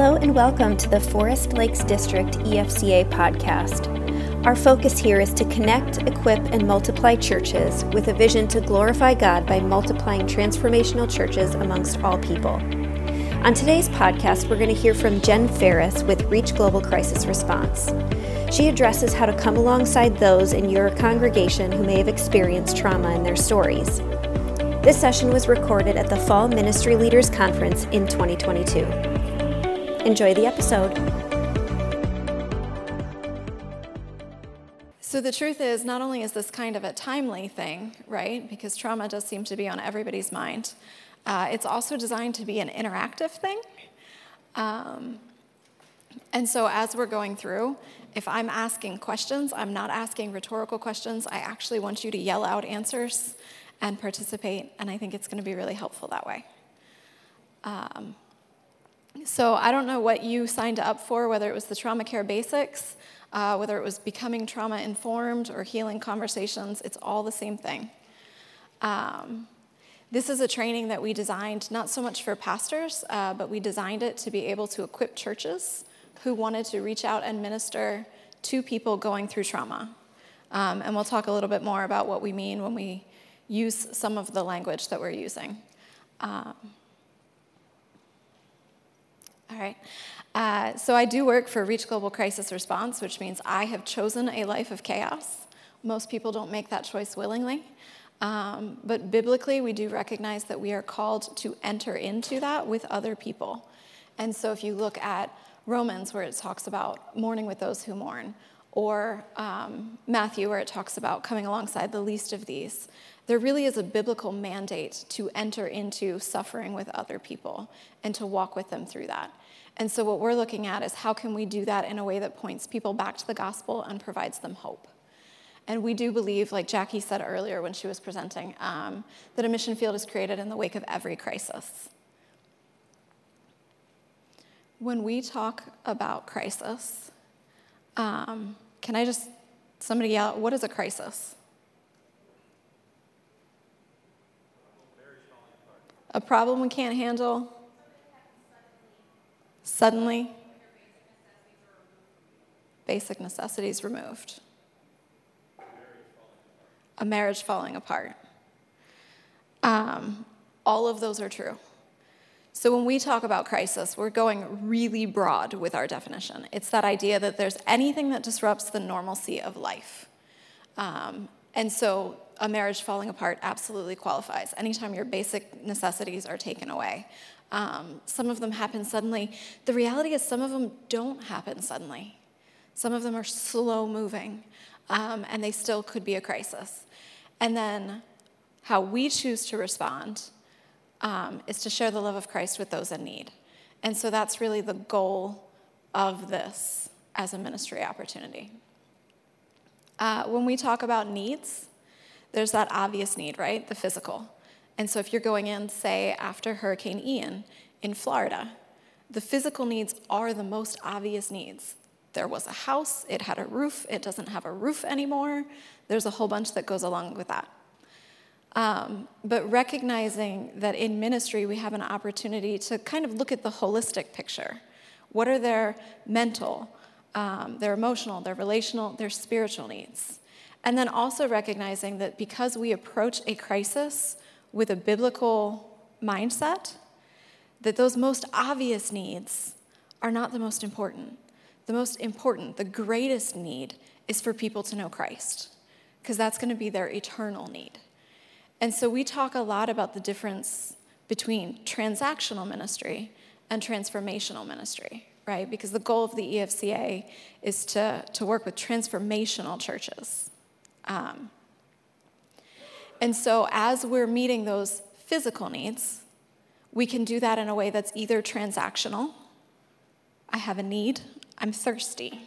Hello and welcome to the Forest Lakes District EFCA podcast. Our focus here is to connect, equip, and multiply churches with a vision to glorify God by multiplying transformational churches amongst all people. On today's podcast, we're going to hear from Jen Ferris with Reach Global Crisis Response. She addresses how to come alongside those in your congregation who may have experienced trauma in their stories. This session was recorded at the Fall Ministry Leaders Conference in 2022. Enjoy the episode. So, the truth is, not only is this kind of a timely thing, right, because trauma does seem to be on everybody's mind, uh, it's also designed to be an interactive thing. Um, and so, as we're going through, if I'm asking questions, I'm not asking rhetorical questions. I actually want you to yell out answers and participate, and I think it's going to be really helpful that way. Um, so, I don't know what you signed up for, whether it was the trauma care basics uh, whether it was becoming trauma informed or healing conversations, it's all the same thing. Um, this is a training that we designed not so much for pastors, uh, but we designed it to be able to equip churches who wanted to reach out and minister to people going through trauma. Um, and we'll talk a little bit more about what we mean when we use some of the language that we're using. Um, all right. Uh, so I do work for Reach Global Crisis Response, which means I have chosen a life of chaos. Most people don't make that choice willingly. Um, but biblically, we do recognize that we are called to enter into that with other people. And so if you look at Romans, where it talks about mourning with those who mourn, or um, Matthew, where it talks about coming alongside the least of these, there really is a biblical mandate to enter into suffering with other people and to walk with them through that. And so, what we're looking at is how can we do that in a way that points people back to the gospel and provides them hope. And we do believe, like Jackie said earlier when she was presenting, um, that a mission field is created in the wake of every crisis. When we talk about crisis, um, can I just, somebody yell, what is a crisis? A problem we can't handle, Suddenly, basic necessities removed. A marriage falling apart. Um, all of those are true. So when we talk about crisis, we're going really broad with our definition. It's that idea that there's anything that disrupts the normalcy of life. Um, and so a marriage falling apart absolutely qualifies. Anytime your basic necessities are taken away, um, some of them happen suddenly. The reality is, some of them don't happen suddenly. Some of them are slow moving, um, and they still could be a crisis. And then, how we choose to respond um, is to share the love of Christ with those in need. And so, that's really the goal of this as a ministry opportunity. Uh, when we talk about needs, there's that obvious need, right? The physical. And so, if you're going in, say, after Hurricane Ian in Florida, the physical needs are the most obvious needs. There was a house, it had a roof, it doesn't have a roof anymore. There's a whole bunch that goes along with that. Um, but recognizing that in ministry we have an opportunity to kind of look at the holistic picture. What are their mental, um, their emotional, their relational, their spiritual needs? And then also recognizing that because we approach a crisis with a biblical mindset that those most obvious needs are not the most important. The most important, the greatest need is for people to know Christ, because that's going to be their eternal need. And so we talk a lot about the difference between transactional ministry and transformational ministry, right? Because the goal of the EFCA is to, to work with transformational churches. Um, and so, as we're meeting those physical needs, we can do that in a way that's either transactional I have a need, I'm thirsty.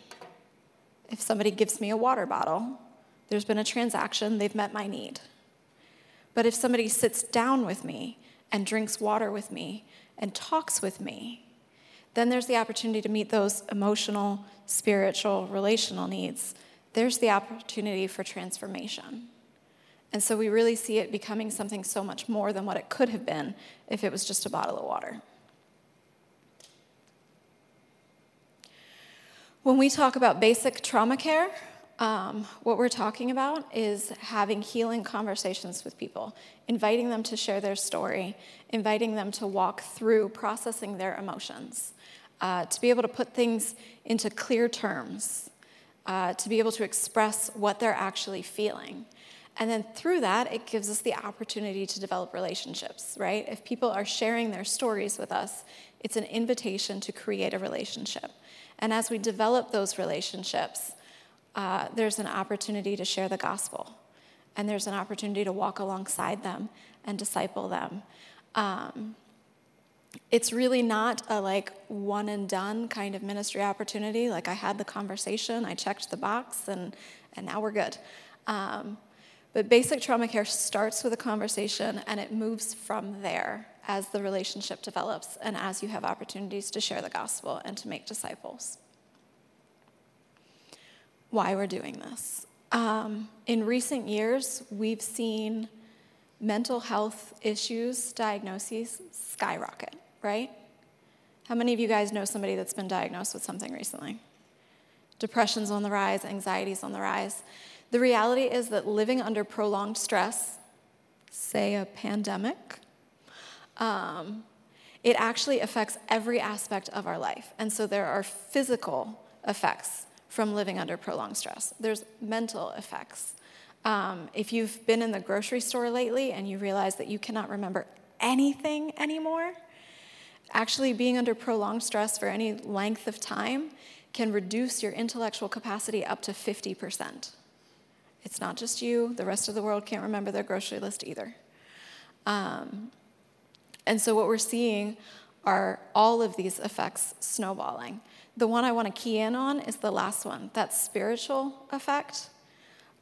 If somebody gives me a water bottle, there's been a transaction, they've met my need. But if somebody sits down with me and drinks water with me and talks with me, then there's the opportunity to meet those emotional, spiritual, relational needs. There's the opportunity for transformation. And so we really see it becoming something so much more than what it could have been if it was just a bottle of water. When we talk about basic trauma care, um, what we're talking about is having healing conversations with people, inviting them to share their story, inviting them to walk through processing their emotions, uh, to be able to put things into clear terms, uh, to be able to express what they're actually feeling. And then through that, it gives us the opportunity to develop relationships, right? If people are sharing their stories with us, it's an invitation to create a relationship. And as we develop those relationships, uh, there's an opportunity to share the gospel, and there's an opportunity to walk alongside them and disciple them. Um, it's really not a like one and done kind of ministry opportunity. Like I had the conversation, I checked the box, and and now we're good. Um, but basic trauma care starts with a conversation and it moves from there as the relationship develops and as you have opportunities to share the gospel and to make disciples. Why we're doing this. Um, in recent years, we've seen mental health issues, diagnoses skyrocket, right? How many of you guys know somebody that's been diagnosed with something recently? Depression's on the rise, anxiety's on the rise. The reality is that living under prolonged stress, say a pandemic, um, it actually affects every aspect of our life. And so there are physical effects from living under prolonged stress, there's mental effects. Um, if you've been in the grocery store lately and you realize that you cannot remember anything anymore, actually being under prolonged stress for any length of time can reduce your intellectual capacity up to 50%. It's not just you, the rest of the world can't remember their grocery list either. Um, and so, what we're seeing are all of these effects snowballing. The one I want to key in on is the last one that spiritual effect.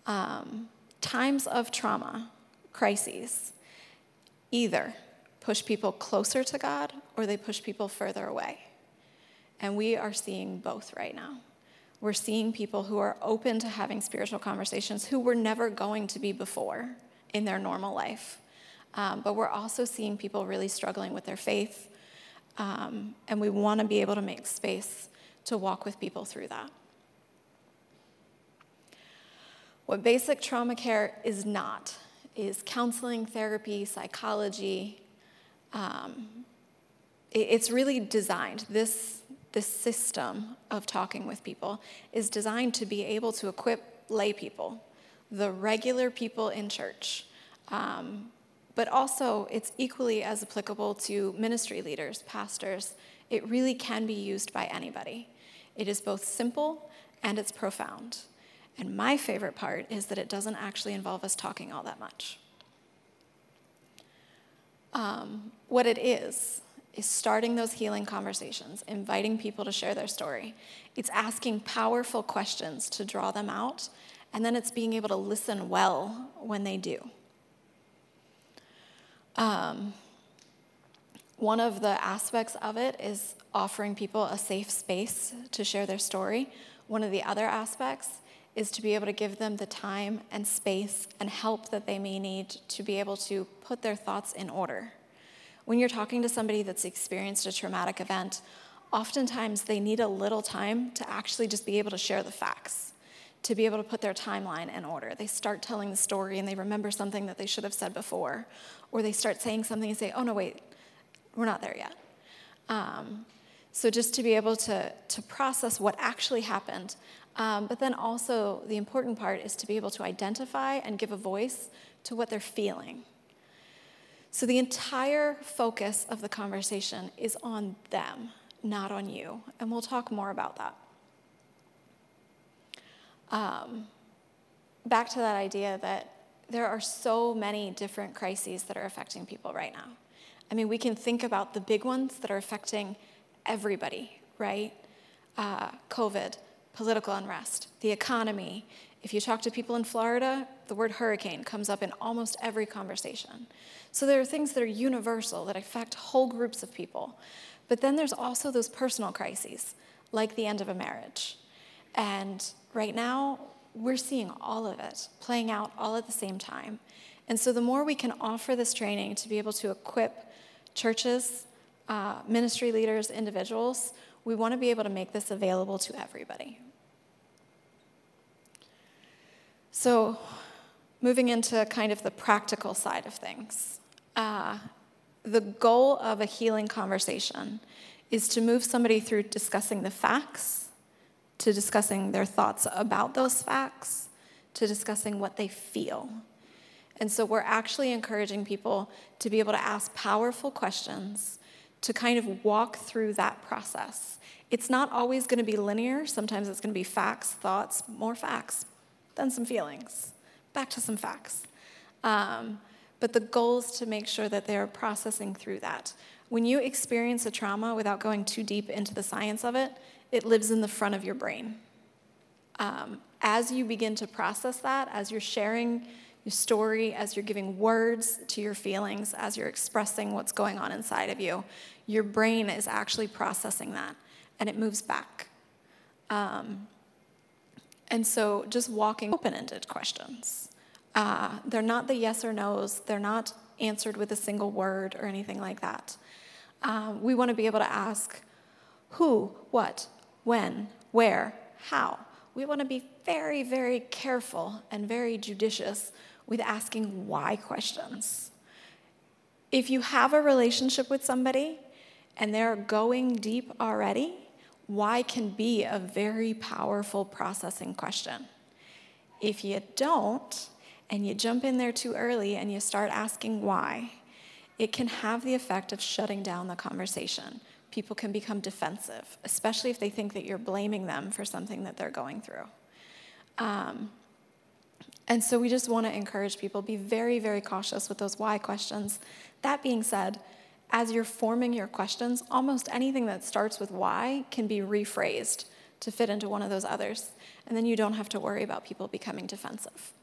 Um, times of trauma, crises, either push people closer to God or they push people further away. And we are seeing both right now. We're seeing people who are open to having spiritual conversations who were never going to be before in their normal life. Um, but we're also seeing people really struggling with their faith. Um, and we want to be able to make space to walk with people through that. What basic trauma care is not is counseling, therapy, psychology. Um, it, it's really designed. This this system of talking with people is designed to be able to equip lay people, the regular people in church. Um, but also, it's equally as applicable to ministry leaders, pastors. It really can be used by anybody. It is both simple and it's profound. And my favorite part is that it doesn't actually involve us talking all that much. Um, what it is, is starting those healing conversations, inviting people to share their story. It's asking powerful questions to draw them out, and then it's being able to listen well when they do. Um, one of the aspects of it is offering people a safe space to share their story. One of the other aspects is to be able to give them the time and space and help that they may need to be able to put their thoughts in order. When you're talking to somebody that's experienced a traumatic event, oftentimes they need a little time to actually just be able to share the facts, to be able to put their timeline in order. They start telling the story and they remember something that they should have said before, or they start saying something and say, oh no, wait, we're not there yet. Um, so just to be able to, to process what actually happened. Um, but then also, the important part is to be able to identify and give a voice to what they're feeling. So the entire focus of the conversation is on them, not on you. And we'll talk more about that. Um, back to that idea that there are so many different crises that are affecting people right now. I mean, we can think about the big ones that are affecting everybody, right? Uh, COVID, political unrest, the economy. If you talk to people in Florida, the word hurricane comes up in almost every conversation. So there are things that are universal that affect whole groups of people. But then there's also those personal crises, like the end of a marriage. And right now, we're seeing all of it playing out all at the same time. And so the more we can offer this training to be able to equip churches, uh, ministry leaders, individuals, we want to be able to make this available to everybody. So, moving into kind of the practical side of things, uh, the goal of a healing conversation is to move somebody through discussing the facts, to discussing their thoughts about those facts, to discussing what they feel. And so we're actually encouraging people to be able to ask powerful questions to kind of walk through that process. It's not always going to be linear. Sometimes it's going to be facts, thoughts, more facts, then some feelings, back to some facts. Um, but the goal is to make sure that they're processing through that. When you experience a trauma without going too deep into the science of it, it lives in the front of your brain. Um, as you begin to process that, as you're sharing your story, as you're giving words to your feelings, as you're expressing what's going on inside of you, your brain is actually processing that and it moves back. Um, and so just walking open ended questions. Uh, they're not the yes or no's, they're not answered with a single word or anything like that. Um, we want to be able to ask who, what, when, where, how. We want to be very, very careful and very judicious with asking why questions. If you have a relationship with somebody and they're going deep already, why can be a very powerful processing question. If you don't, and you jump in there too early and you start asking why, it can have the effect of shutting down the conversation. People can become defensive, especially if they think that you're blaming them for something that they're going through. Um, and so we just want to encourage people be very, very cautious with those why questions. That being said, as you're forming your questions, almost anything that starts with why can be rephrased to fit into one of those others. And then you don't have to worry about people becoming defensive.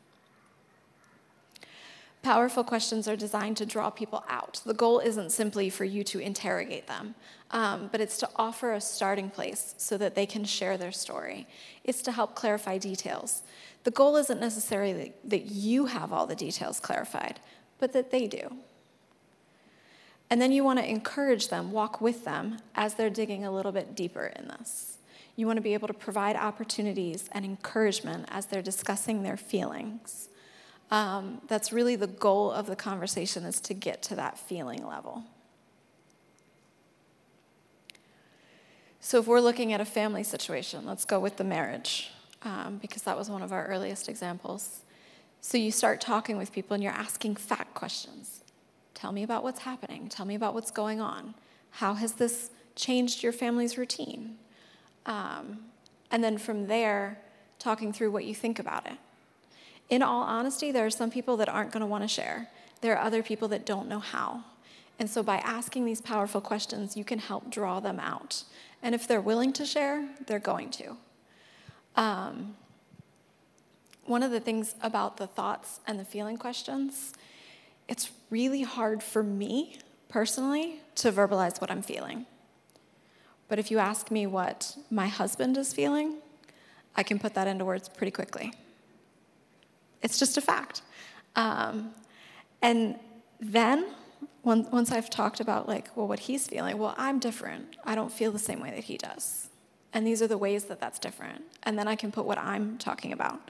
Powerful questions are designed to draw people out. The goal isn't simply for you to interrogate them, um, but it's to offer a starting place so that they can share their story. It's to help clarify details. The goal isn't necessarily that you have all the details clarified, but that they do. And then you want to encourage them, walk with them as they're digging a little bit deeper in this. You want to be able to provide opportunities and encouragement as they're discussing their feelings. Um, that's really the goal of the conversation is to get to that feeling level. So if we're looking at a family situation, let's go with the marriage, um, because that was one of our earliest examples. So you start talking with people and you're asking fact questions. Tell me about what's happening. Tell me about what's going on. How has this changed your family's routine? Um, and then from there, talking through what you think about it. In all honesty, there are some people that aren't going to want to share. There are other people that don't know how. And so, by asking these powerful questions, you can help draw them out. And if they're willing to share, they're going to. Um, one of the things about the thoughts and the feeling questions it's really hard for me personally to verbalize what I'm feeling. But if you ask me what my husband is feeling, I can put that into words pretty quickly. It's just a fact. Um, and then, once I've talked about, like, well, what he's feeling, well, I'm different. I don't feel the same way that he does. And these are the ways that that's different. And then I can put what I'm talking about.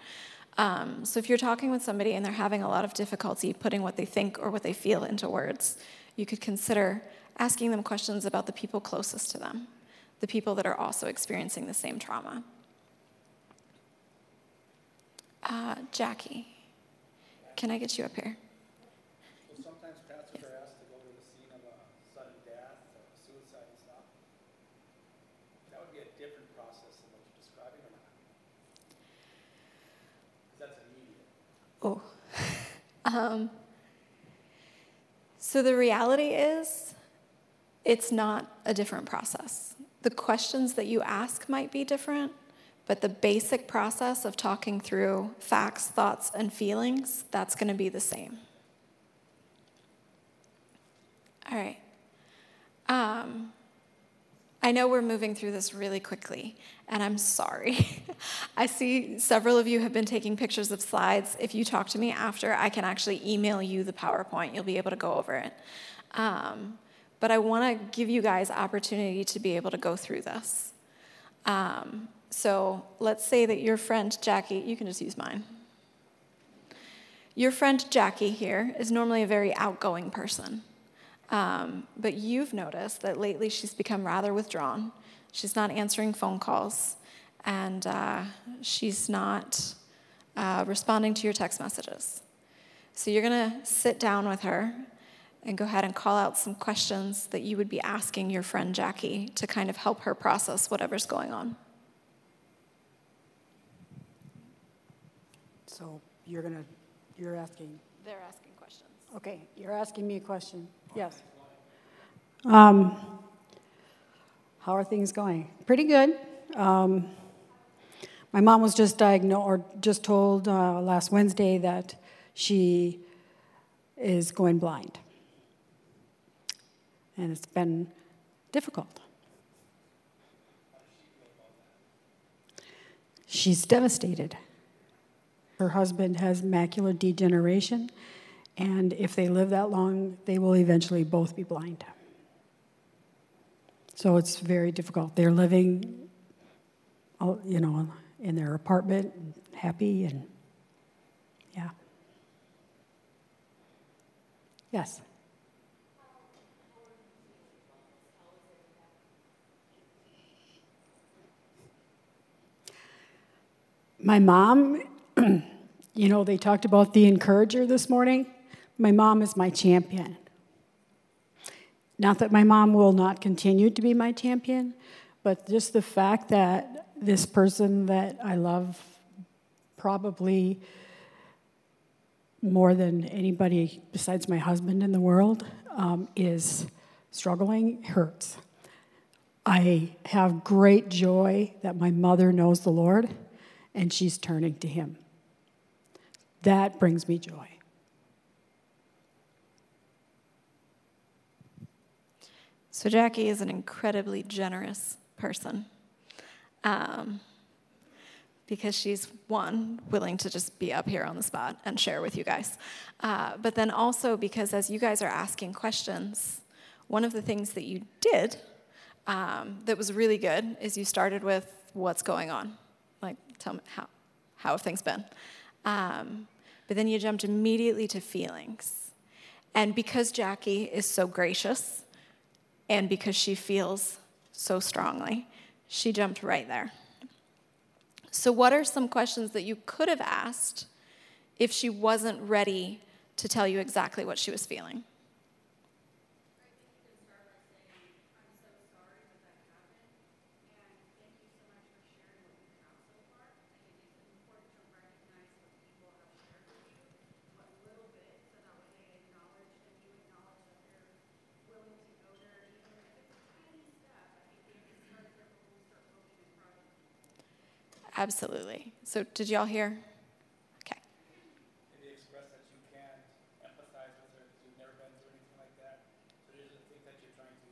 Um, so if you're talking with somebody and they're having a lot of difficulty putting what they think or what they feel into words, you could consider asking them questions about the people closest to them, the people that are also experiencing the same trauma. Uh, Jackie, can I get you up here? Oh. um, so the reality is, it's not a different process. The questions that you ask might be different, but the basic process of talking through facts, thoughts, and feelings, that's going to be the same. All right. Um, I know we're moving through this really quickly, and I'm sorry. I see several of you have been taking pictures of slides. If you talk to me after, I can actually email you the PowerPoint. You'll be able to go over it. Um, but I want to give you guys opportunity to be able to go through this. Um, so let's say that your friend Jackie, you can just use mine. Your friend Jackie here is normally a very outgoing person, um, but you've noticed that lately she's become rather withdrawn. She's not answering phone calls, and uh, she's not uh, responding to your text messages. So you're going to sit down with her and go ahead and call out some questions that you would be asking your friend Jackie to kind of help her process whatever's going on. So you're gonna, you're asking. Okay, you're asking me a question, yes. Um, How are things going? Pretty good. Um, My mom was just diagnosed, or just told uh, last Wednesday that she is going blind. And it's been difficult. She's devastated. Her husband has macular degeneration, and if they live that long, they will eventually both be blind. So it's very difficult. They're living, you know, in their apartment, happy, and yeah. Yes. My mom, you know, they talked about the encourager this morning. My mom is my champion. Not that my mom will not continue to be my champion, but just the fact that this person that I love probably more than anybody besides my husband in the world um, is struggling hurts. I have great joy that my mother knows the Lord and she's turning to Him. That brings me joy. So, Jackie is an incredibly generous person um, because she's, one, willing to just be up here on the spot and share with you guys. Uh, but then also because as you guys are asking questions, one of the things that you did um, that was really good is you started with what's going on. Like, tell me how, how have things been? Um, but then you jumped immediately to feelings. And because Jackie is so gracious, and because she feels so strongly, she jumped right there. So, what are some questions that you could have asked if she wasn't ready to tell you exactly what she was feeling? Absolutely. So, did y'all hear? Okay. Maybe express that you can empathize with her because you've never been through anything like that. So there's a thing that you're trying to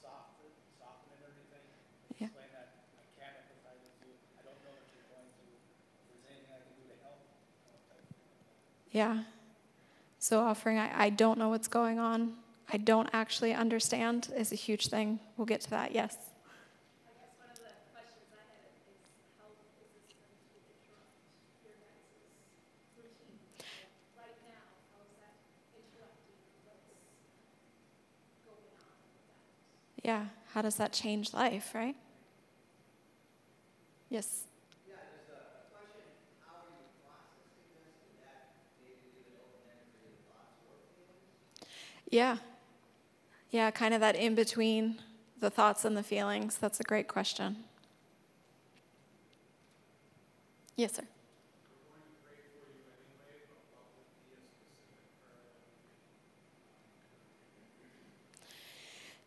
soften, soften it or anything. Yeah. Explain that I can empathize with you. I don't know what you're going through. If there's anything I can do to help. you know, type thing. Yeah. So, offering, I, I don't know what's going on, I don't actually understand is a huge thing. We'll get to that, yes. Yeah, how does that change life, right? Yes. Yeah. Yeah, kind of that in between the thoughts and the feelings. That's a great question. Yes, sir.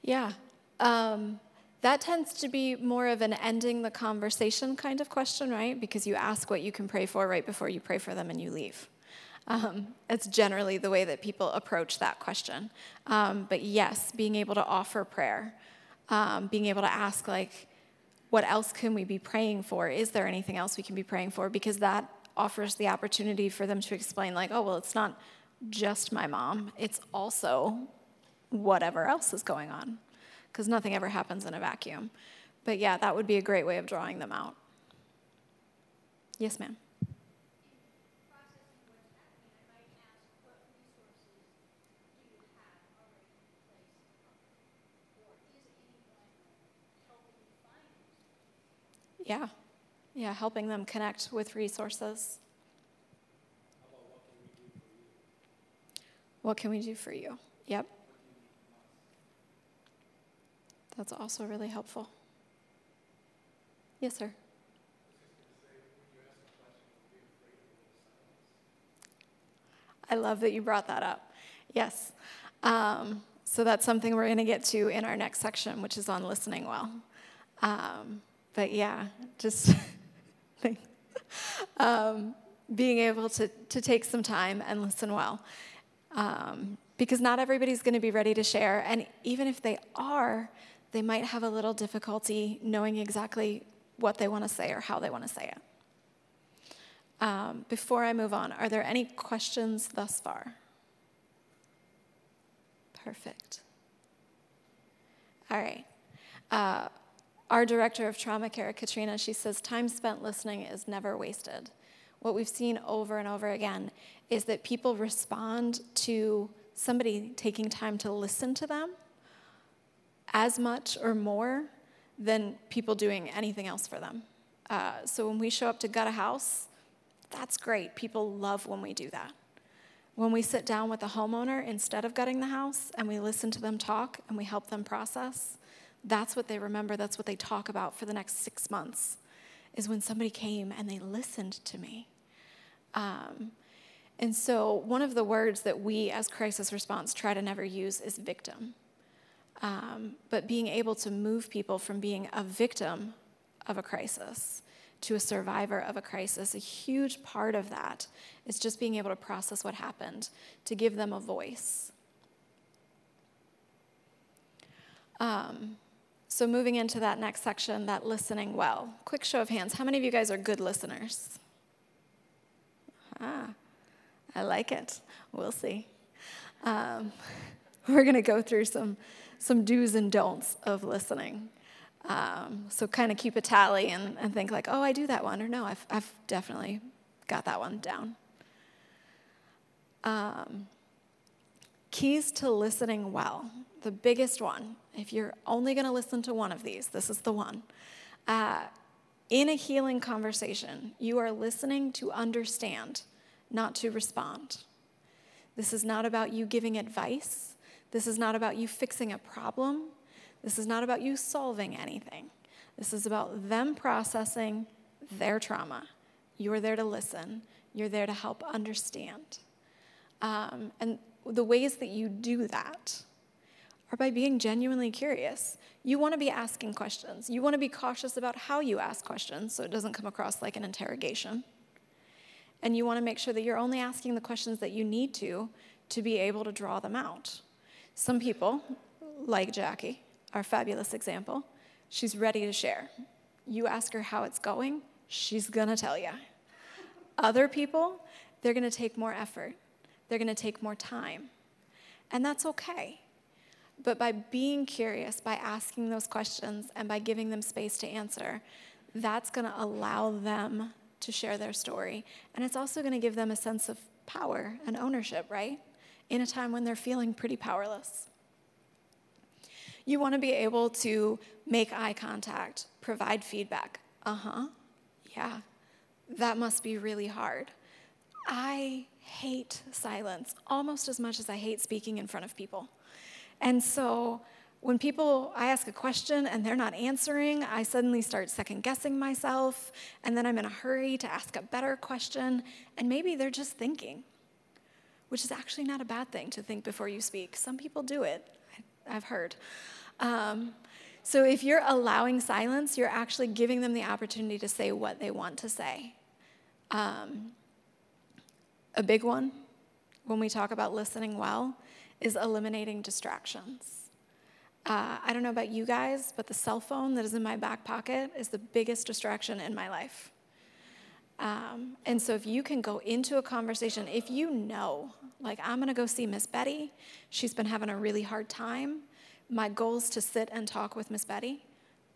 Yeah. Um, that tends to be more of an ending the conversation kind of question, right? Because you ask what you can pray for right before you pray for them and you leave. Um, it's generally the way that people approach that question. Um, but yes, being able to offer prayer, um, being able to ask, like, what else can we be praying for? Is there anything else we can be praying for? Because that offers the opportunity for them to explain, like, oh, well, it's not just my mom, it's also whatever else is going on, because nothing ever happens in a vacuum. But yeah, that would be a great way of drawing them out. Yes, ma'am. Yeah. Yeah, helping them connect with resources. What can we do for you? Yep. That's also really helpful. Yes, sir. I love that you brought that up. Yes. Um, so that's something we're going to get to in our next section, which is on listening well. Um, but yeah, just um, being able to, to take some time and listen well. Um, because not everybody's going to be ready to share. And even if they are, they might have a little difficulty knowing exactly what they want to say or how they want to say it. Um, before I move on, are there any questions thus far? Perfect. All right. Uh, our director of trauma care, Katrina, she says time spent listening is never wasted. What we've seen over and over again is that people respond to somebody taking time to listen to them as much or more than people doing anything else for them. Uh, so when we show up to gut a house, that's great. People love when we do that. When we sit down with a homeowner instead of gutting the house and we listen to them talk and we help them process, that's what they remember. That's what they talk about for the next six months, is when somebody came and they listened to me. Um, and so, one of the words that we as crisis response try to never use is victim. Um, but being able to move people from being a victim of a crisis to a survivor of a crisis, a huge part of that is just being able to process what happened, to give them a voice. Um, so, moving into that next section, that listening well. Quick show of hands. How many of you guys are good listeners? Ah, I like it. We'll see. Um, we're going to go through some, some do's and don'ts of listening. Um, so kind of keep a tally and, and think like, oh, I do that one, or no, I've, I've definitely got that one down. Um, keys to listening well. The biggest one, if you're only going to listen to one of these, this is the one. Uh, in a healing conversation, you are listening to understand, not to respond. This is not about you giving advice. This is not about you fixing a problem. This is not about you solving anything. This is about them processing their trauma. You're there to listen, you're there to help understand. Um, and the ways that you do that are by being genuinely curious. You want to be asking questions. You want to be cautious about how you ask questions so it doesn't come across like an interrogation. And you want to make sure that you're only asking the questions that you need to to be able to draw them out. Some people, like Jackie, our fabulous example, she's ready to share. You ask her how it's going, she's gonna tell you. Other people, they're gonna take more effort, they're gonna take more time. And that's okay. But by being curious, by asking those questions, and by giving them space to answer, that's gonna allow them to share their story. And it's also gonna give them a sense of power and ownership, right? In a time when they're feeling pretty powerless. You want to be able to make eye contact, provide feedback. Uh huh. Yeah. That must be really hard. I hate silence almost as much as I hate speaking in front of people. And so when people, I ask a question and they're not answering, I suddenly start second guessing myself, and then I'm in a hurry to ask a better question, and maybe they're just thinking, which is actually not a bad thing to think before you speak. Some people do it. I've heard. Um, so if you're allowing silence, you're actually giving them the opportunity to say what they want to say. Um, a big one, when we talk about listening well, is eliminating distractions. Uh, I don't know about you guys, but the cell phone that is in my back pocket is the biggest distraction in my life. Um, and so if you can go into a conversation, if you know, like, I'm going to go see Miss Betty, she's been having a really hard time. My goal is to sit and talk with Miss Betty.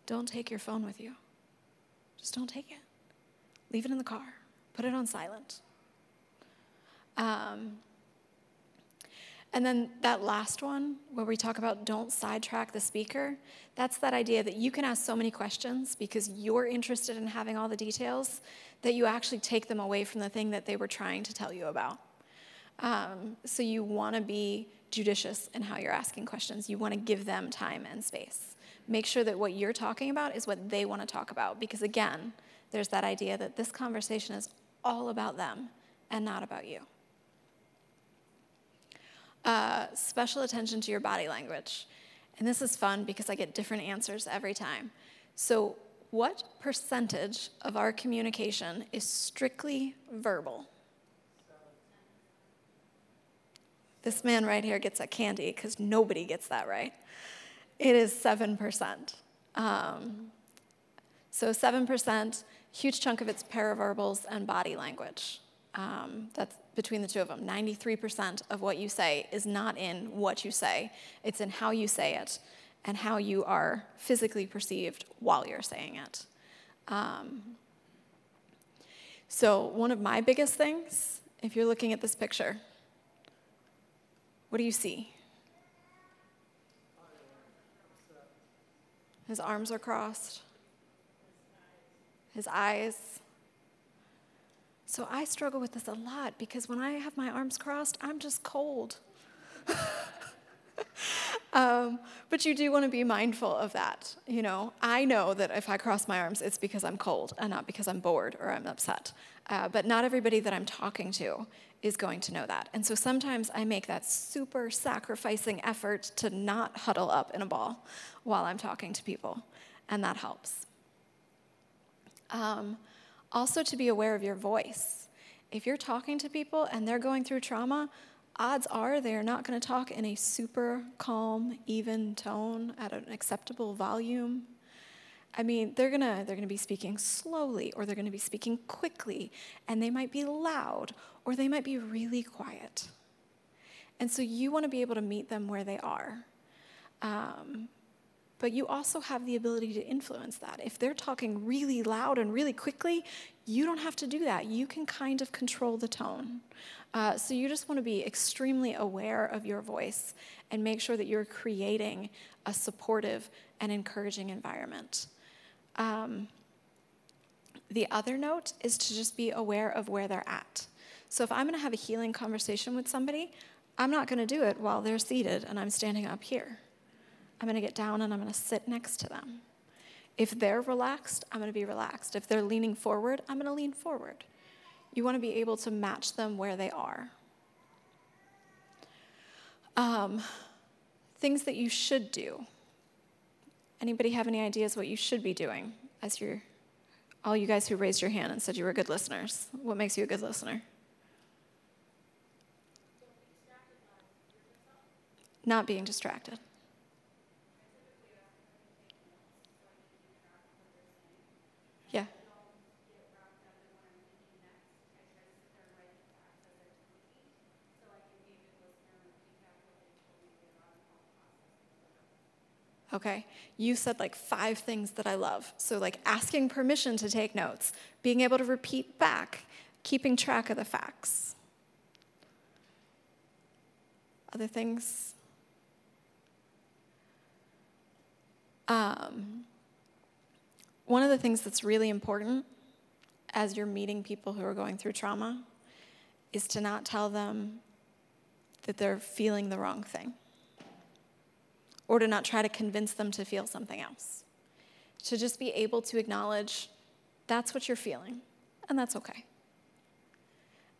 Don't take your phone with you. Just don't take it. Leave it in the car. Put it on silent. Um, and then that last one, where we talk about don't sidetrack the speaker, that's that idea that you can ask so many questions because you're interested in having all the details that you actually take them away from the thing that they were trying to tell you about. Um, so you want to be judicious in how you're asking questions. You want to give them time and space. Make sure that what you're talking about is what they want to talk about because, again, there's that idea that this conversation is all about them and not about you uh, special attention to your body language. And this is fun because I get different answers every time. So, what percentage of our communication is strictly verbal? This man right here gets a candy because nobody gets that right. It is 7%. Um, so, 7%, huge chunk of it's paraverbals and body language. Um, that's between the two of them. 93% of what you say is not in what you say, it's in how you say it and how you are physically perceived while you're saying it. Um, so, one of my biggest things, if you're looking at this picture, what do you see? His arms are crossed, his eyes. So I struggle with this a lot because when I have my arms crossed, I'm just cold. um, but you do want to be mindful of that. You know, I know that if I cross my arms, it's because I'm cold and not because I'm bored or I'm upset. Uh, but not everybody that I'm talking to is going to know that. And so sometimes I make that super sacrificing effort to not huddle up in a ball while I'm talking to people, and that helps. Um, also, to be aware of your voice. If you're talking to people and they're going through trauma, odds are they're not going to talk in a super calm, even tone at an acceptable volume. I mean, they're gonna they're gonna be speaking slowly, or they're gonna be speaking quickly, and they might be loud, or they might be really quiet. And so you want to be able to meet them where they are. Um, but you also have the ability to influence that. If they're talking really loud and really quickly, you don't have to do that. You can kind of control the tone. Uh, so you just want to be extremely aware of your voice and make sure that you're creating a supportive and encouraging environment. Um, the other note is to just be aware of where they're at. So if I'm going to have a healing conversation with somebody, I'm not going to do it while they're seated and I'm standing up here. I'm going to get down and I'm going to sit next to them. If they're relaxed, I'm going to be relaxed. If they're leaning forward, I'm going to lean forward. You want to be able to match them where they are. Um, things that you should do. Anybody have any ideas what you should be doing as you're, all you guys who raised your hand and said you were good listeners? What makes you a good listener? Not being distracted. Yeah. Okay, you said like five things that I love. So, like asking permission to take notes, being able to repeat back, keeping track of the facts. Other things? Um, one of the things that's really important as you're meeting people who are going through trauma is to not tell them that they're feeling the wrong thing or to not try to convince them to feel something else. To just be able to acknowledge that's what you're feeling, and that's okay.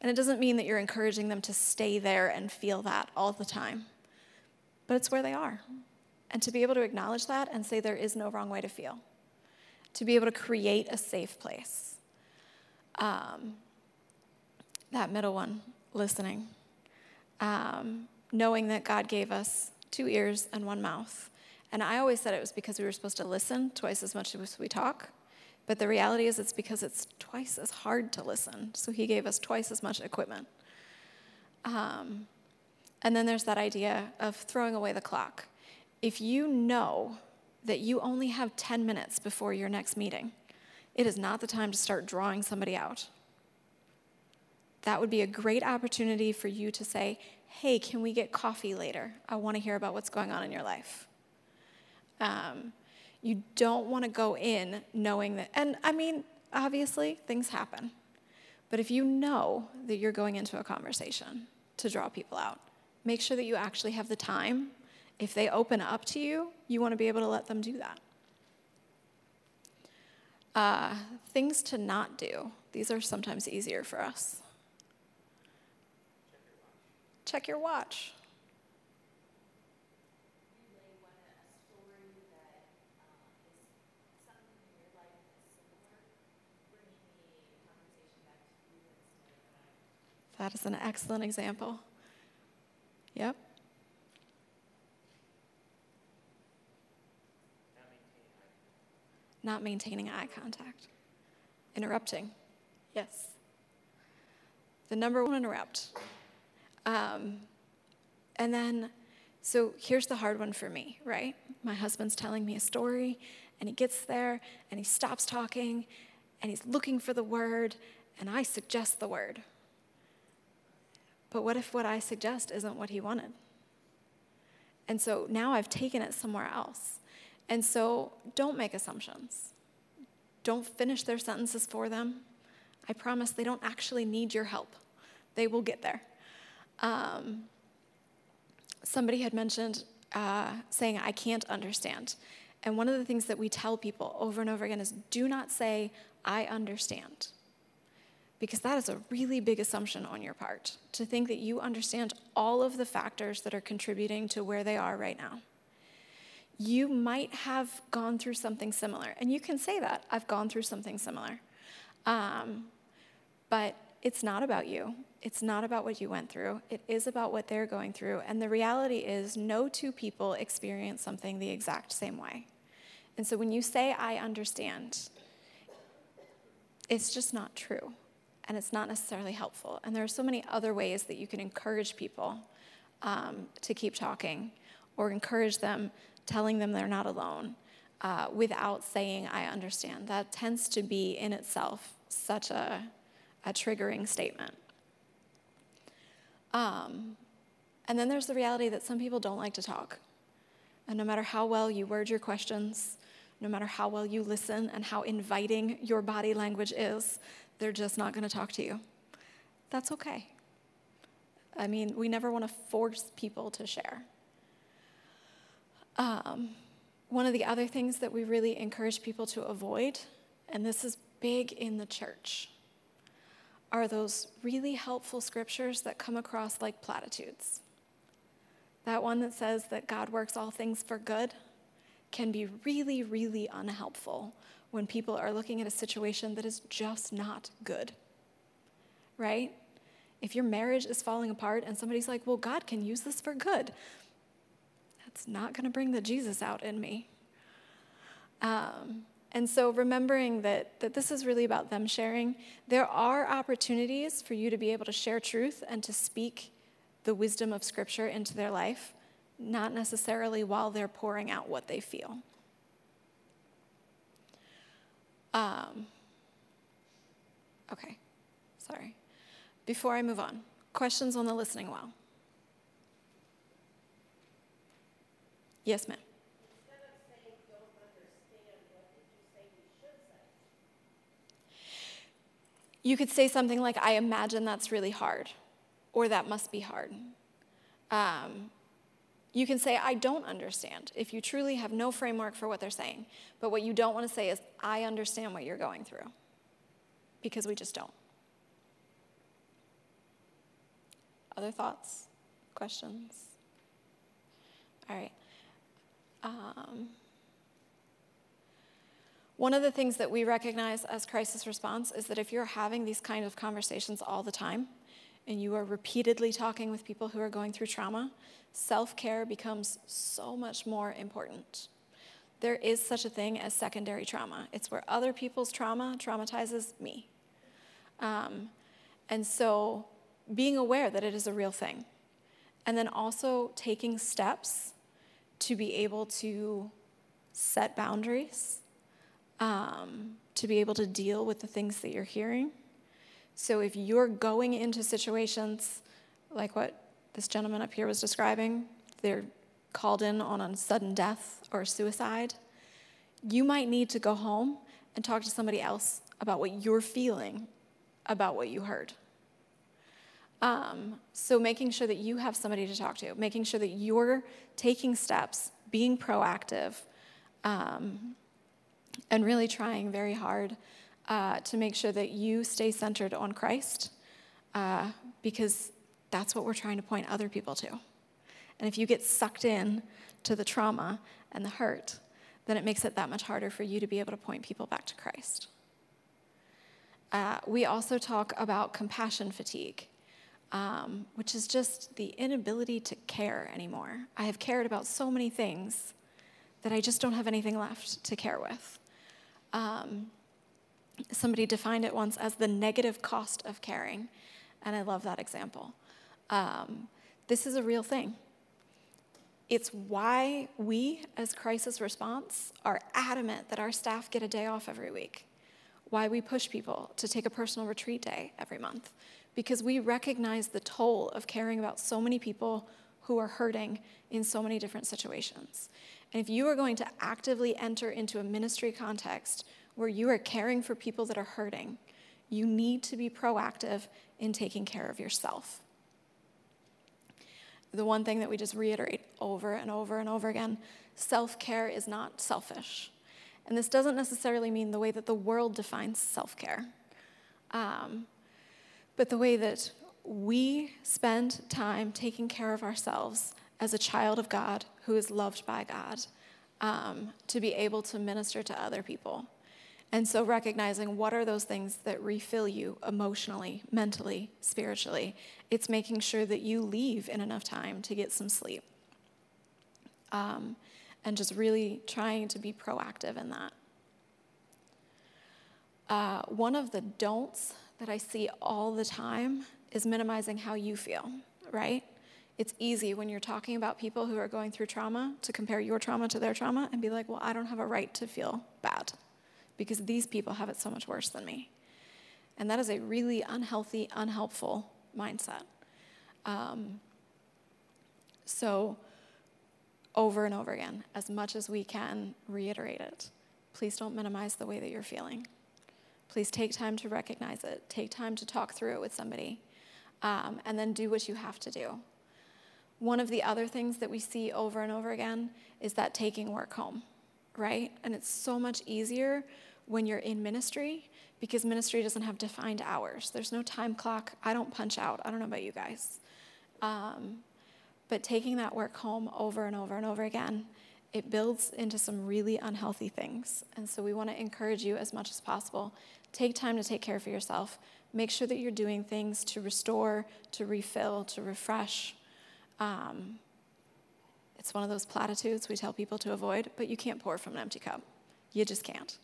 And it doesn't mean that you're encouraging them to stay there and feel that all the time, but it's where they are. And to be able to acknowledge that and say there is no wrong way to feel to be able to create a safe place. Um, that middle one, listening. Um, knowing that God gave us two ears and one mouth. And I always said it was because we were supposed to listen twice as much as we talk, But the reality is, it's because it's twice as hard to listen. So he gave us twice as much equipment. Um, and then there's that idea of throwing away the clock. If you know that you only have 10 minutes before your next meeting, it is not the time to start drawing somebody out. That would be a great opportunity for you to say, hey, can we get coffee later? I want to hear about what's going on in your life. Um, you don't want to go in knowing that, and I mean, obviously, things happen. But if you know that you're going into a conversation to draw people out, make sure that you actually have the time. If they open up to you, you want to be able to let them do that. Uh, things to not do. These are sometimes easier for us. Check your watch. That is an excellent example. Yep. Not maintaining eye contact. Interrupting. Yes. The number one interrupt. Um, and then, so here's the hard one for me, right? My husband's telling me a story, and he gets there, and he stops talking, and he's looking for the word, and I suggest the word. But what if what I suggest isn't what he wanted? And so now I've taken it somewhere else. And so don't make assumptions. Don't finish their sentences for them. I promise they don't actually need your help, they will get there. Um, somebody had mentioned uh, saying, I can't understand. And one of the things that we tell people over and over again is do not say, I understand because that is a really big assumption on your part to think that you understand all of the factors that are contributing to where they are right now. You might have gone through something similar, and you can say that I've gone through something similar. Um, but it's not about you. It's not about what you went through. It is about what they're going through. And the reality is, no two people experience something the exact same way. And so when you say, I understand, it's just not true and it's not necessarily helpful. And there are so many other ways that you can encourage people um, to keep talking or encourage them, telling them they're not alone uh, without saying, I understand. That tends to be in itself such a, a triggering statement. Um, and then there's the reality that some people don't like to talk. And no matter how well you word your questions, no matter how well you listen and how inviting your body language is, they're just not going to talk to you. That's okay. I mean, we never want to force people to share. Um, one of the other things that we really encourage people to avoid, and this is big in the church, are those really helpful scriptures that come across like platitudes. That one that says that God works all things for good can be really, really unhelpful when people are looking at a situation that is just not good, right? If your marriage is falling apart and somebody's like, well, God can use this for good, that's not going to bring the Jesus out in me. Um, and so remembering that, that this is really about them sharing, there are opportunities for you to be able to share truth and to speak the wisdom of Scripture into their life, not necessarily while they're pouring out what they feel. Um, okay, sorry. Before I move on, questions on the listening well? Yes, ma'am. You could say something like, I imagine that's really hard, or that must be hard. Um, you can say, I don't understand, if you truly have no framework for what they're saying. But what you don't want to say is, I understand what you're going through, because we just don't. Other thoughts? Questions? All right. Um, one of the things that we recognize as crisis response is that if you're having these kind of conversations all the time, and you are repeatedly talking with people who are going through trauma, self care becomes so much more important. there is such a thing as secondary trauma. It's where other people's trauma traumatizes me. Um, and so being aware that it is a real thing. And then also taking steps to be able to set boundaries, um, to be able to deal with the things that you're hearing. So if you're going into situations like what this gentleman up here was describing, they're called in on a sudden death or suicide, you might need to go home and talk to somebody else about what you're feeling about what you heard. Um, so, making sure that you have somebody to talk to, making sure that you're taking steps, being proactive, um, and really trying very hard uh, to make sure that you stay centered on Christ, uh, because that's what we're trying to point other people to. And if you get sucked in to the trauma and the hurt, then it makes it that much harder for you to be able to point people back to Christ. Uh, we also talk about compassion fatigue, um, which is just the inability to care anymore. I have cared about so many things that I just don't have anything left to care with. Um, somebody defined it once as the negative cost of caring, and I love that example. Um, this is a real thing. It's why we, as crisis response, are adamant that our staff get a day off every week. Why we push people to take a personal retreat day every month. Because we recognize the toll of caring about so many people who are hurting in so many different situations. And if you are going to actively enter into a ministry context where you are caring for people that are hurting, you need to be proactive in taking care of yourself the one thing that we just reiterate over and over and over again self care is not selfish. And this doesn't necessarily mean the way that the world defines self care, um, but the way that we spend time taking care of ourselves as a child of God who is loved by God um, to be able to minister to other people. And so, recognizing what are those things that refill you emotionally, mentally, spiritually, it's making sure that you leave in enough time to get some sleep. Um, and just really trying to be proactive in that. Uh, one of the don'ts that I see all the time is minimizing how you feel, right? It's easy when you're talking about people who are going through trauma to compare your trauma to their trauma and be like, well, I don't have a right to feel bad because these people have it so much worse than me. And that is a really unhealthy, unhelpful mindset. Um, so, over and over again, as much as we can, reiterate it. Please don't minimize the way that you're feeling. Please take time to recognize it, take time to talk through it with somebody, um, and then do what you have to do. One of the other things that we see over and over again is that taking work home right? And it's so much easier when you're in ministry because ministry doesn't have defined hours. There's no time clock. I don't punch out. I don't know about you guys. Um, but taking that work home over and over and over again, it builds into some really unhealthy things. And so we want to encourage you as much as possible. Take time to take care of yourself. Make sure that you're doing things to restore, to refill, to refresh. Um, it's one of those platitudes we tell people to avoid, but you can't pour from an empty cup. You just can't.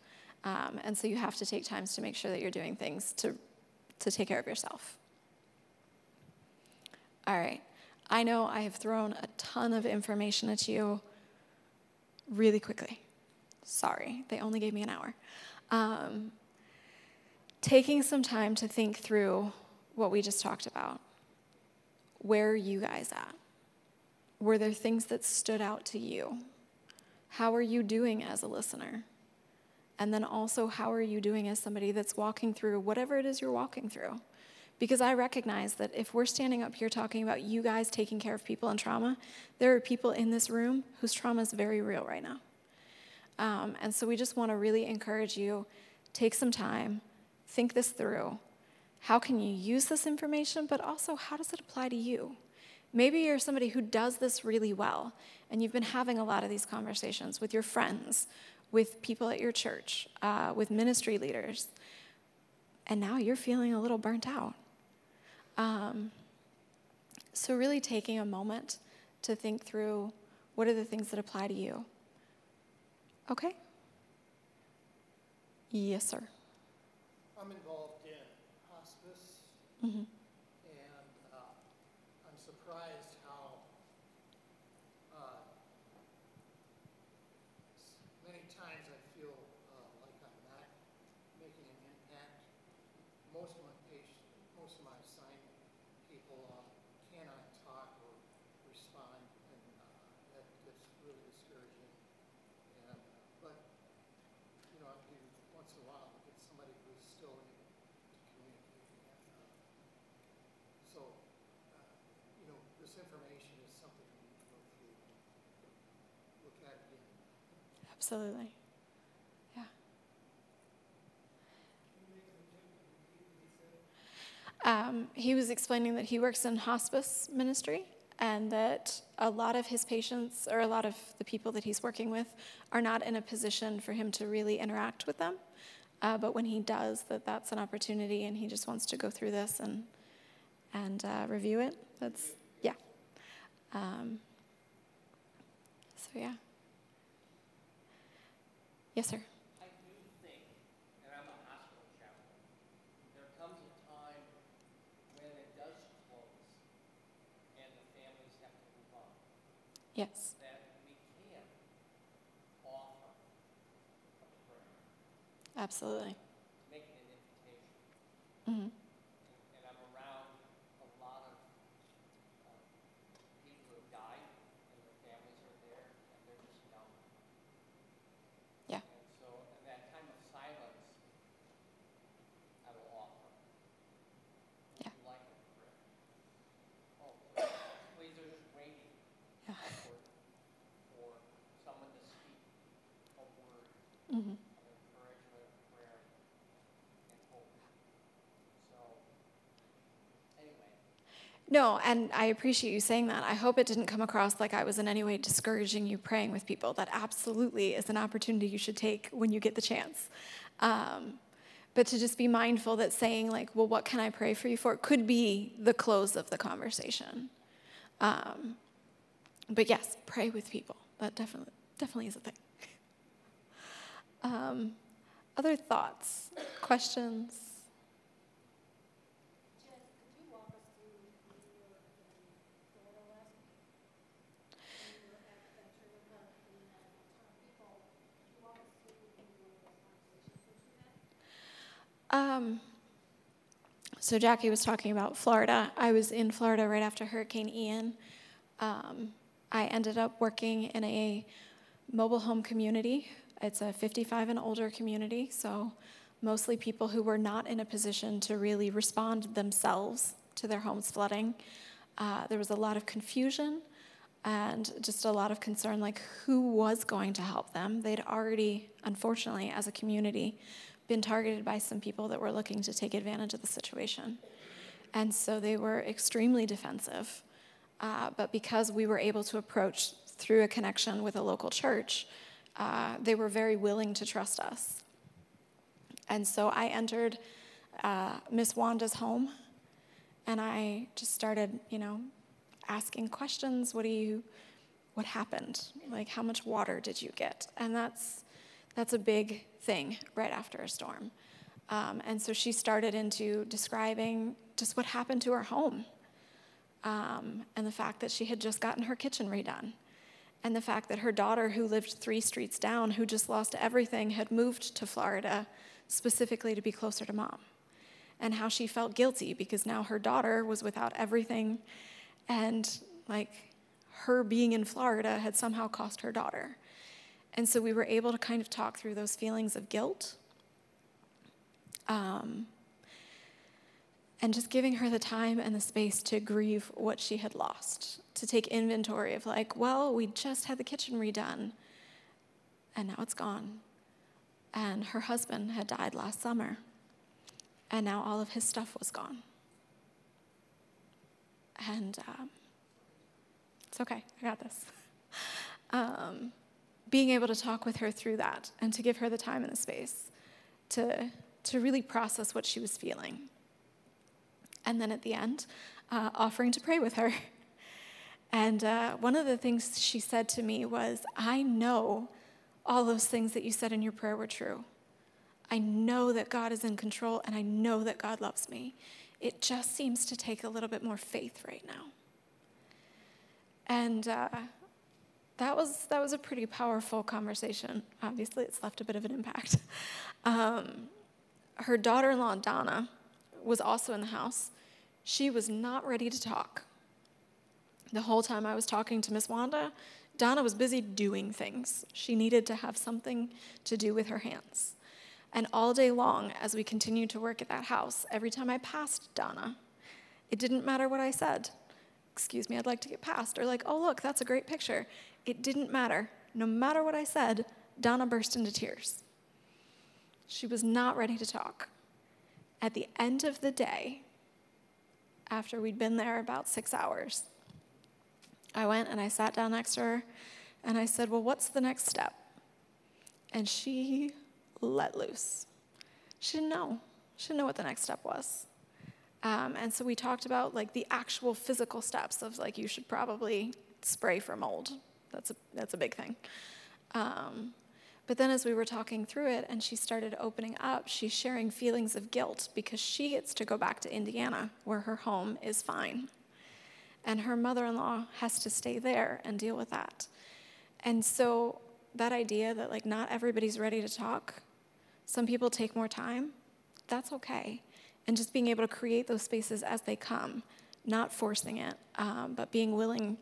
Um, and so you have to take times to make sure that you're doing things to, to take care of yourself. All right. I know I have thrown a ton of information at you really quickly. Sorry, they only gave me an hour. Um, taking some time to think through what we just talked about. Where are you guys at? Were there things that stood out to you? How are you doing as a listener? And then also, how are you doing as somebody that's walking through whatever it is you're walking through? Because I recognize that if we're standing up here talking about you guys taking care of people in trauma, there are people in this room whose trauma is very real right now. Um, and so we just want to really encourage you take some time, think this through. How can you use this information, but also how does it apply to you? Maybe you're somebody who does this really well, and you've been having a lot of these conversations with your friends, with people at your church, uh, with ministry leaders, and now you're feeling a little burnt out. Um, so, really taking a moment to think through what are the things that apply to you? Okay. Yes, sir. I'm involved in hospice, Mhm. and uh, I'm surprised how uh, s- many times I feel uh, like I'm not making an impact. Most of my patients, most of my assignment people uh, cannot talk or respond, and uh, that gets really discouraging. And, uh, but you know, you, once in a while, get somebody who's still able to communicate. And, uh, so, uh, you know, this information is something we need to go through look at again. Absolutely. Yeah. Um, he was explaining that he works in hospice ministry and that a lot of his patients or a lot of the people that he's working with are not in a position for him to really interact with them. Uh, but when he does, that that's an opportunity, and he just wants to go through this and and uh, review it. That's. Um, so yeah. Yes, sir. I do think, and I'm a hospital chaplain, there comes a time when it does close and the families have to move on, Yes. that we can offer a prayer, Absolutely. make it an invitation. hmm And and I'm around a lot of uh, people who have died and their families are there and they're just numb. Yeah. And so, in that time of silence, I will offer. Yeah. Would you like a prayer? Oh, please, please, they're just waiting Yeah. for, for someone to speak a word hmm of encouragement, prayer, and hope. So, anyway, No, and I appreciate you saying that. I hope it didn't come across like I was in any way discouraging you praying with people. That absolutely is an opportunity you should take when you get the chance. Um, but to just be mindful that saying, like, well, what can I pray for you for? could be the close of the conversation. Um, but yes, pray with people. That definitely, definitely is a thing. Um, other thoughts, questions? Um, so Jackie was talking about Florida. I was in Florida right after Hurricane Ian. Um, I ended up working in a mobile home community. It's a 55 and older community, so mostly people who were not in a position to really respond themselves to their homes flooding. Uh, there was a lot of confusion and just a lot of concern like who was going to help them. They'd already, unfortunately, as a community, been targeted by some people that were looking to take advantage of the situation. And so they were extremely defensive. Uh, but because we were able to approach through a connection with a local church, uh, they were very willing to trust us. And so I entered uh, Miss Wanda's home and I just started, you know, asking questions. What do you, what happened? Like, how much water did you get? And that's, that's a big thing right after a storm. Um, and so she started into describing just what happened to her home um, and the fact that she had just gotten her kitchen redone. And the fact that her daughter, who lived three streets down, who just lost everything, had moved to Florida specifically to be closer to mom. And how she felt guilty because now her daughter was without everything. And like her being in Florida had somehow cost her daughter. And so we were able to kind of talk through those feelings of guilt. Um, and just giving her the time and the space to grieve what she had lost, to take inventory of, like, well, we just had the kitchen redone, and now it's gone. And her husband had died last summer, and now all of his stuff was gone. And um, it's okay, I got this. Um, being able to talk with her through that and to give her the time and the space to, to really process what she was feeling. And then at the end, uh, offering to pray with her. And uh, one of the things she said to me was, I know all those things that you said in your prayer were true. I know that God is in control and I know that God loves me. It just seems to take a little bit more faith right now. And uh, that was that was a pretty powerful conversation. Obviously, it's left a bit of an impact. Um, her daughter-in-law Donna was also in the house. She was not ready to talk. The whole time I was talking to Miss Wanda, Donna was busy doing things. She needed to have something to do with her hands. And all day long, as we continued to work at that house, every time I passed Donna, it didn't matter what I said. Excuse me, I'd like to get past. Or, like, oh, look, that's a great picture. It didn't matter. No matter what I said, Donna burst into tears. She was not ready to talk. At the end of the day, after we'd been there about six hours, I went and I sat down next to her and I said, Well, what's the next step? And she let loose. She didn't know. She didn't know what the next step was. Um, and so we talked about like the actual physical steps of like you should probably spray for mold. That's a that's a big thing. Um, but then as we were talking through it and she started opening up, she's sharing feelings of guilt because she gets to go back to Indiana where her home is fine. And her mother in law has to stay there and deal with that. And so that idea that like not everybody's ready to talk, some people take more time, that's okay. And just being able to create those spaces as they come, not forcing it, um, but being willing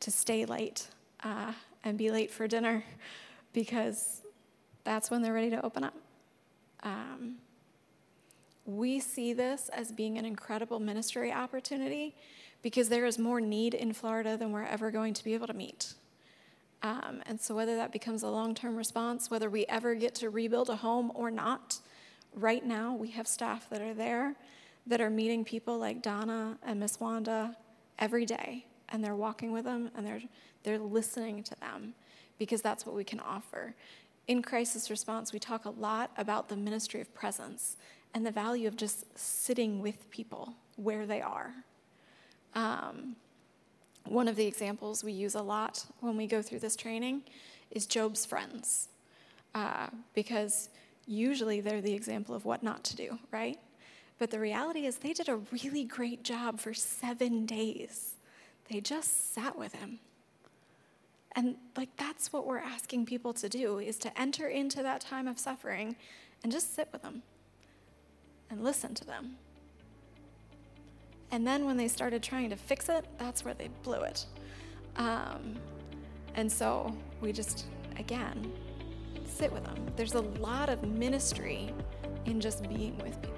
to stay late uh, and be late for dinner because that's when they're ready to open up. Um, we see this as being an incredible ministry opportunity because there is more need in Florida than we're ever going to be able to meet. Um, and so, whether that becomes a long term response, whether we ever get to rebuild a home or not, right now we have staff that are there that are meeting people like Donna and Miss Wanda every day, and they're walking with them and they're, they're listening to them because that's what we can offer. In crisis response, we talk a lot about the ministry of presence and the value of just sitting with people where they are. Um, one of the examples we use a lot when we go through this training is Job's friends, uh, because usually they're the example of what not to do, right? But the reality is, they did a really great job for seven days. They just sat with him. And like that's what we're asking people to do is to enter into that time of suffering and just sit with them and listen to them and then when they started trying to fix it, that's where they blew it. Um, and so we just, again, sit with them. There's a lot of ministry in just being with people.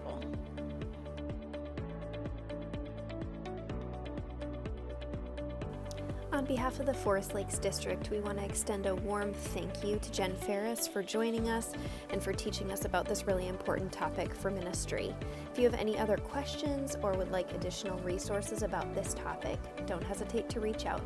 On behalf of the Forest Lakes District, we want to extend a warm thank you to Jen Ferris for joining us and for teaching us about this really important topic for ministry. If you have any other questions or would like additional resources about this topic, don't hesitate to reach out.